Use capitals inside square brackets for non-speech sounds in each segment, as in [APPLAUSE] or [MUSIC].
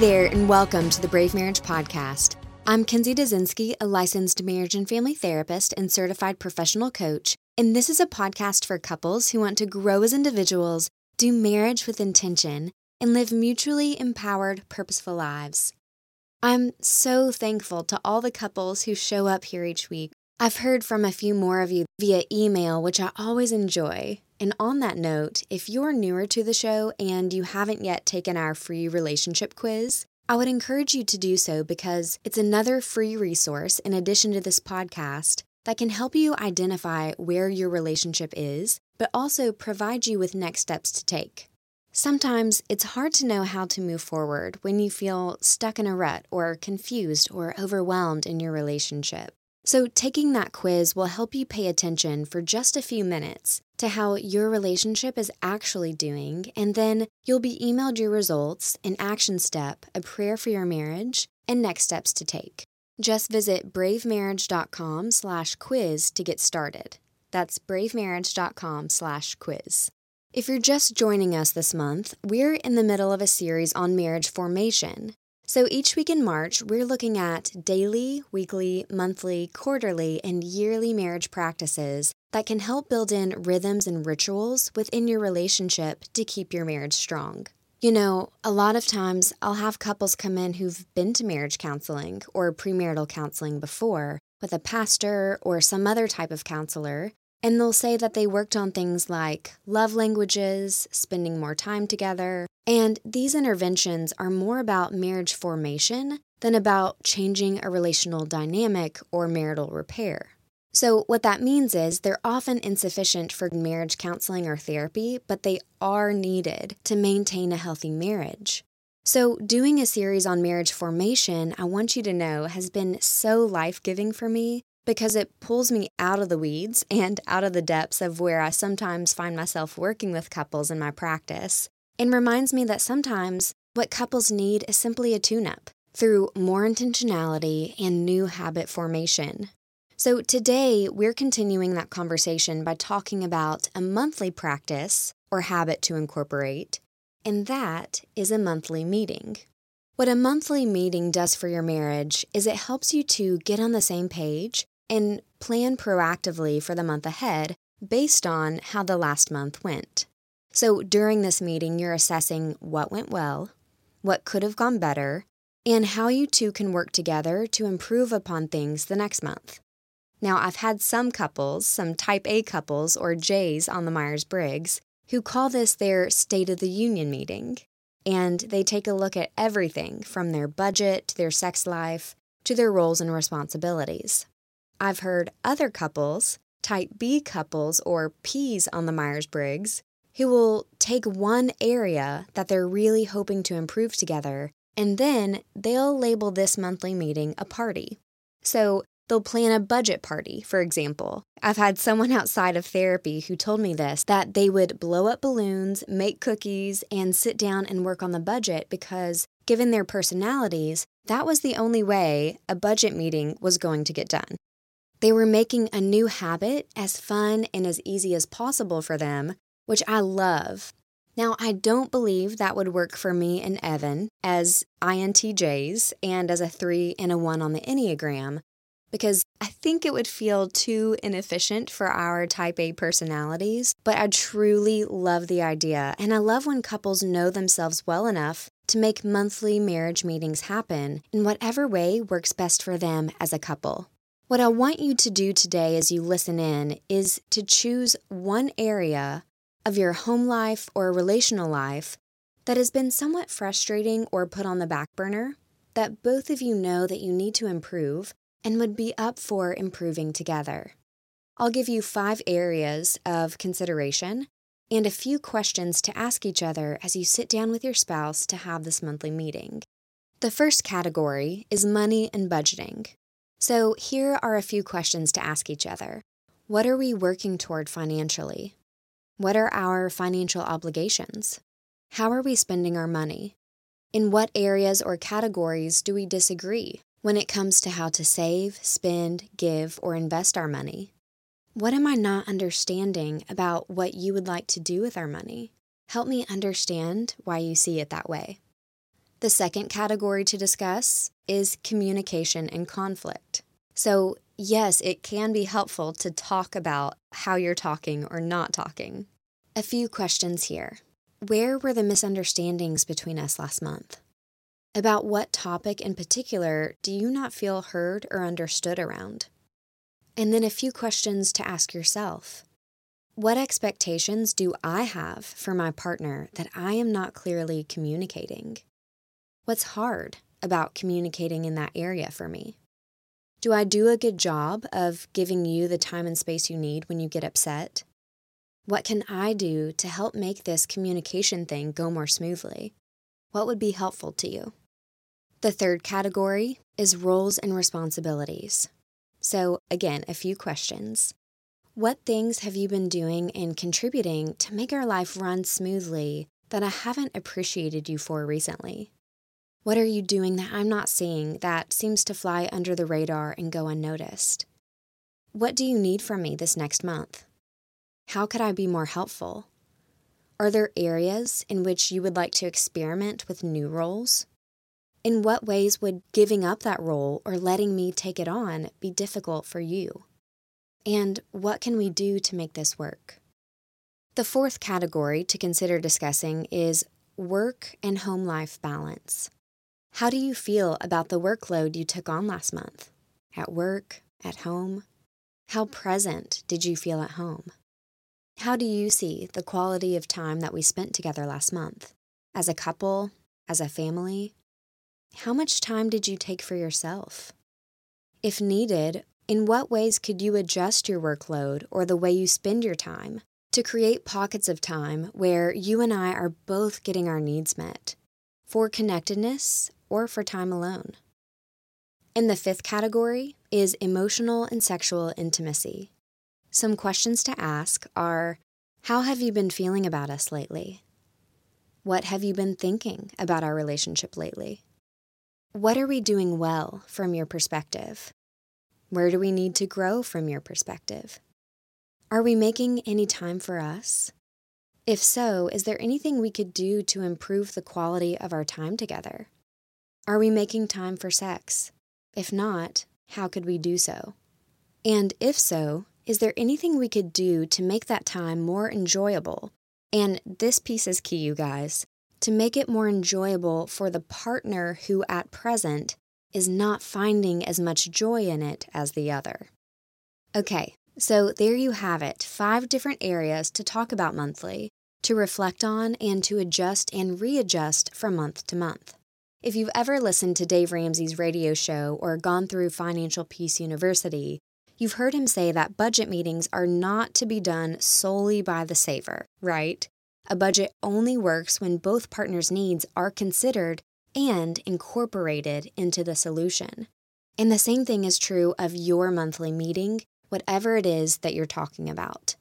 There, and welcome to the Brave Marriage Podcast. I'm Kenzie Dazinski, a licensed marriage and family therapist and certified professional coach, and this is a podcast for couples who want to grow as individuals, do marriage with intention, and live mutually empowered, purposeful lives. I'm so thankful to all the couples who show up here each week. I've heard from a few more of you via email, which I always enjoy. And on that note, if you're newer to the show and you haven't yet taken our free relationship quiz, I would encourage you to do so because it's another free resource in addition to this podcast that can help you identify where your relationship is, but also provide you with next steps to take. Sometimes it's hard to know how to move forward when you feel stuck in a rut or confused or overwhelmed in your relationship. So, taking that quiz will help you pay attention for just a few minutes to how your relationship is actually doing, and then you'll be emailed your results, an action step, a prayer for your marriage, and next steps to take. Just visit bravemarriage.com slash quiz to get started. That's bravemarriage.com slash quiz. If you're just joining us this month, we're in the middle of a series on marriage formation. So each week in March, we're looking at daily, weekly, monthly, quarterly, and yearly marriage practices that can help build in rhythms and rituals within your relationship to keep your marriage strong. You know, a lot of times I'll have couples come in who've been to marriage counseling or premarital counseling before with a pastor or some other type of counselor, and they'll say that they worked on things like love languages, spending more time together, and these interventions are more about marriage formation than about changing a relational dynamic or marital repair. So, what that means is they're often insufficient for marriage counseling or therapy, but they are needed to maintain a healthy marriage. So, doing a series on marriage formation, I want you to know, has been so life giving for me because it pulls me out of the weeds and out of the depths of where I sometimes find myself working with couples in my practice, and reminds me that sometimes what couples need is simply a tune up through more intentionality and new habit formation. So, today we're continuing that conversation by talking about a monthly practice or habit to incorporate, and that is a monthly meeting. What a monthly meeting does for your marriage is it helps you to get on the same page and plan proactively for the month ahead based on how the last month went. So during this meeting, you're assessing what went well, what could have gone better, and how you two can work together to improve upon things the next month. Now, I've had some couples, some type A couples or J's on the Myers Briggs, who call this their State of the Union meeting. And they take a look at everything from their budget to their sex life to their roles and responsibilities. I've heard other couples, type B couples or P's on the Myers Briggs, who will take one area that they're really hoping to improve together, and then they'll label this monthly meeting a party. So they'll plan a budget party, for example. I've had someone [LAUGHS] outside of therapy who told me this that they would blow up balloons, make cookies, and sit down and work on the budget because, given their personalities, that was the only way a budget meeting was going to get done. They were making a new habit as fun and as easy as possible for them, which I love. Now, I don't believe that would work for me and Evan as INTJs and as a 3 and a 1 on the Enneagram, because I think it would feel too inefficient for our type A personalities. But I truly love the idea, and I love when couples know themselves well enough to make monthly marriage meetings happen in whatever way works best for them as a couple. What I want you to do today as you listen in is to choose one area of your home life or relational life that has been somewhat frustrating or put on the back burner that both of you know that you need to improve and would be up for improving together. I'll give you five areas of consideration and a few questions to ask each other as you sit down with your spouse to have this monthly meeting. The first category is money and budgeting. So, here are a few questions to ask each other What are we working toward financially? What are our financial obligations? How are we spending our money? In what areas or categories do we disagree when it comes to how to save, spend, give, or invest our money? What am I not understanding about what you would like to do with our money? Help me understand why you see it that way. The second category to discuss is communication and conflict. So, yes, it can be helpful to talk about how you're talking or not talking. A few questions here. Where were the misunderstandings between us last month? About what topic in particular do you not feel heard or understood around? And then a few questions to ask yourself. What expectations do I have for my partner that I am not clearly communicating? What's hard about communicating in that area for me? Do I do a good job of giving you the time and space you need when you get upset? What can I do to help make this communication thing go more smoothly? What would be helpful to you? The third category is roles and responsibilities. So, again, a few questions. What things have you been doing and contributing to make our life run smoothly that I haven't appreciated you for recently? What are you doing that I'm not seeing that seems to fly under the radar and go unnoticed? What do you need from me this next month? How could I be more helpful? Are there areas in which you would like to experiment with new roles? In what ways would giving up that role or letting me take it on be difficult for you? And what can we do to make this work? The fourth category to consider discussing is work and home life balance. How do you feel about the workload you took on last month? At work? At home? How present did you feel at home? How do you see the quality of time that we spent together last month? As a couple? As a family? How much time did you take for yourself? If needed, in what ways could you adjust your workload or the way you spend your time to create pockets of time where you and I are both getting our needs met for connectedness or for time alone? In the fifth category is emotional and sexual intimacy. Some questions to ask are How have you been feeling about us lately? What have you been thinking about our relationship lately? What are we doing well from your perspective? Where do we need to grow from your perspective? Are we making any time for us? If so, is there anything we could do to improve the quality of our time together? Are we making time for sex? If not, how could we do so? And if so, is there anything we could do to make that time more enjoyable? And this piece is key, you guys to make it more enjoyable for the partner who at present is not finding as much joy in it as the other. Okay, so there you have it five different areas to talk about monthly, to reflect on, and to adjust and readjust from month to month. If you've ever listened to Dave Ramsey's radio show or gone through Financial Peace University, you've heard him say that budget meetings are not to be done solely by the saver, right? A budget only works when both partners' needs are considered and incorporated into the solution. And the same thing is true of your monthly meeting, whatever it is that you're talking about.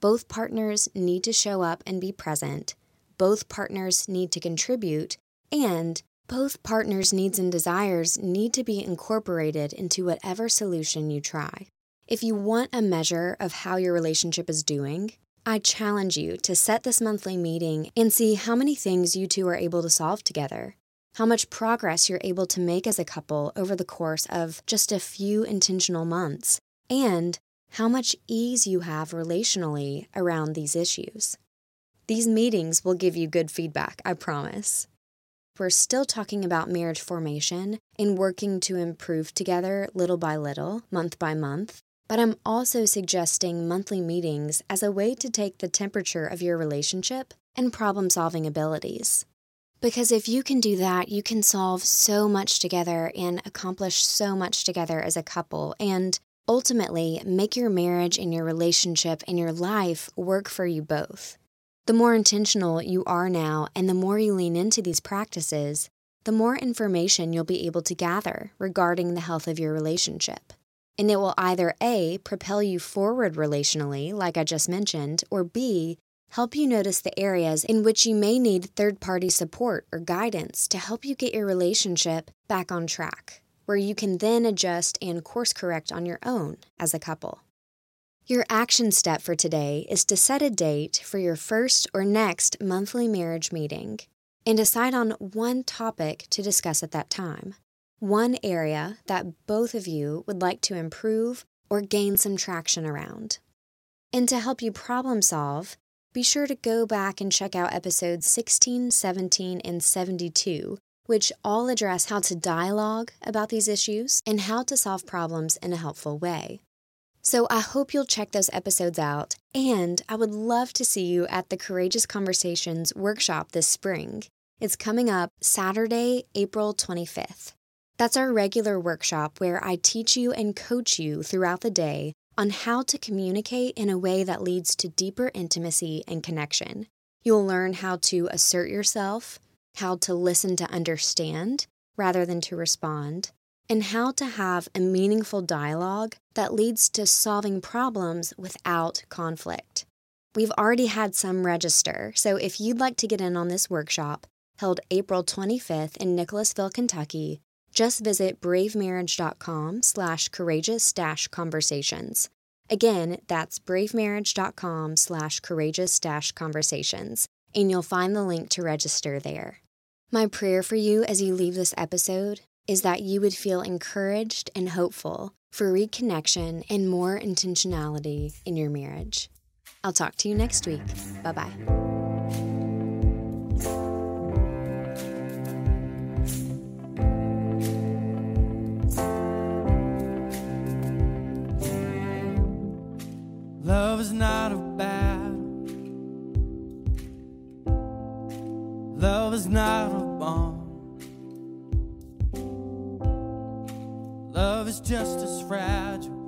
Both partners need to show up and be present, both partners need to contribute, and both partners' needs and desires need to be incorporated into whatever solution you try. If you want a measure of how your relationship is doing, I challenge you to set this monthly meeting and see how many things you two are able to solve together, how much progress you're able to make as a couple over the course of just a few intentional months, and how much ease you have relationally around these issues. These meetings will give you good feedback, I promise. We're still talking about marriage formation and working to improve together little by little, month by month, but I'm also suggesting monthly meetings as a way to take the temperature of your relationship and problem solving abilities. Because if you can do that, you can solve so much together and accomplish so much together as a couple, and ultimately make your marriage and your relationship and your life work for you both. The more intentional you are now and the more you lean into these practices, the more information you'll be able to gather regarding the health of your relationship and it will either A, propel you forward relationally, like I just mentioned, or B, help you notice the areas in which you may need third party support or guidance to help you get your relationship back on track, where you can then adjust and course correct on your own as a couple. Your action step for today is to set a date for your first or next monthly marriage meeting. and decide on one topic to discuss at that time. One area that both of you would like to improve or gain some traction around. And to help you problem solve, be sure to go back and check out episodes 16, 17, and 72, which all address how to dialogue about these issues and how to solve problems in a helpful way. So I hope you'll check those episodes out, and I would love to see you at the Courageous Conversations workshop this spring. It's coming up Saturday, April 25th. That's our regular workshop where I teach you and coach you throughout the day on how to communicate in a way that leads to deeper intimacy and connection. You'll learn how to assert yourself, how to listen to understand rather than to respond, and how to have a meaningful dialogue that leads to solving problems without conflict. We've already had some register, so if you'd like to get in on this workshop, held April 25th in Nicholasville, Kentucky, just visit bravemarriage.com slash courageous dash conversations. Again, that's bravemarriage.com slash courageous dash conversations, and you'll find the link to register there. My prayer for you as you leave this episode is that you would feel encouraged and hopeful for reconnection and more intentionality in your marriage. I'll talk to you next week. Bye bye. Love is not just as fragile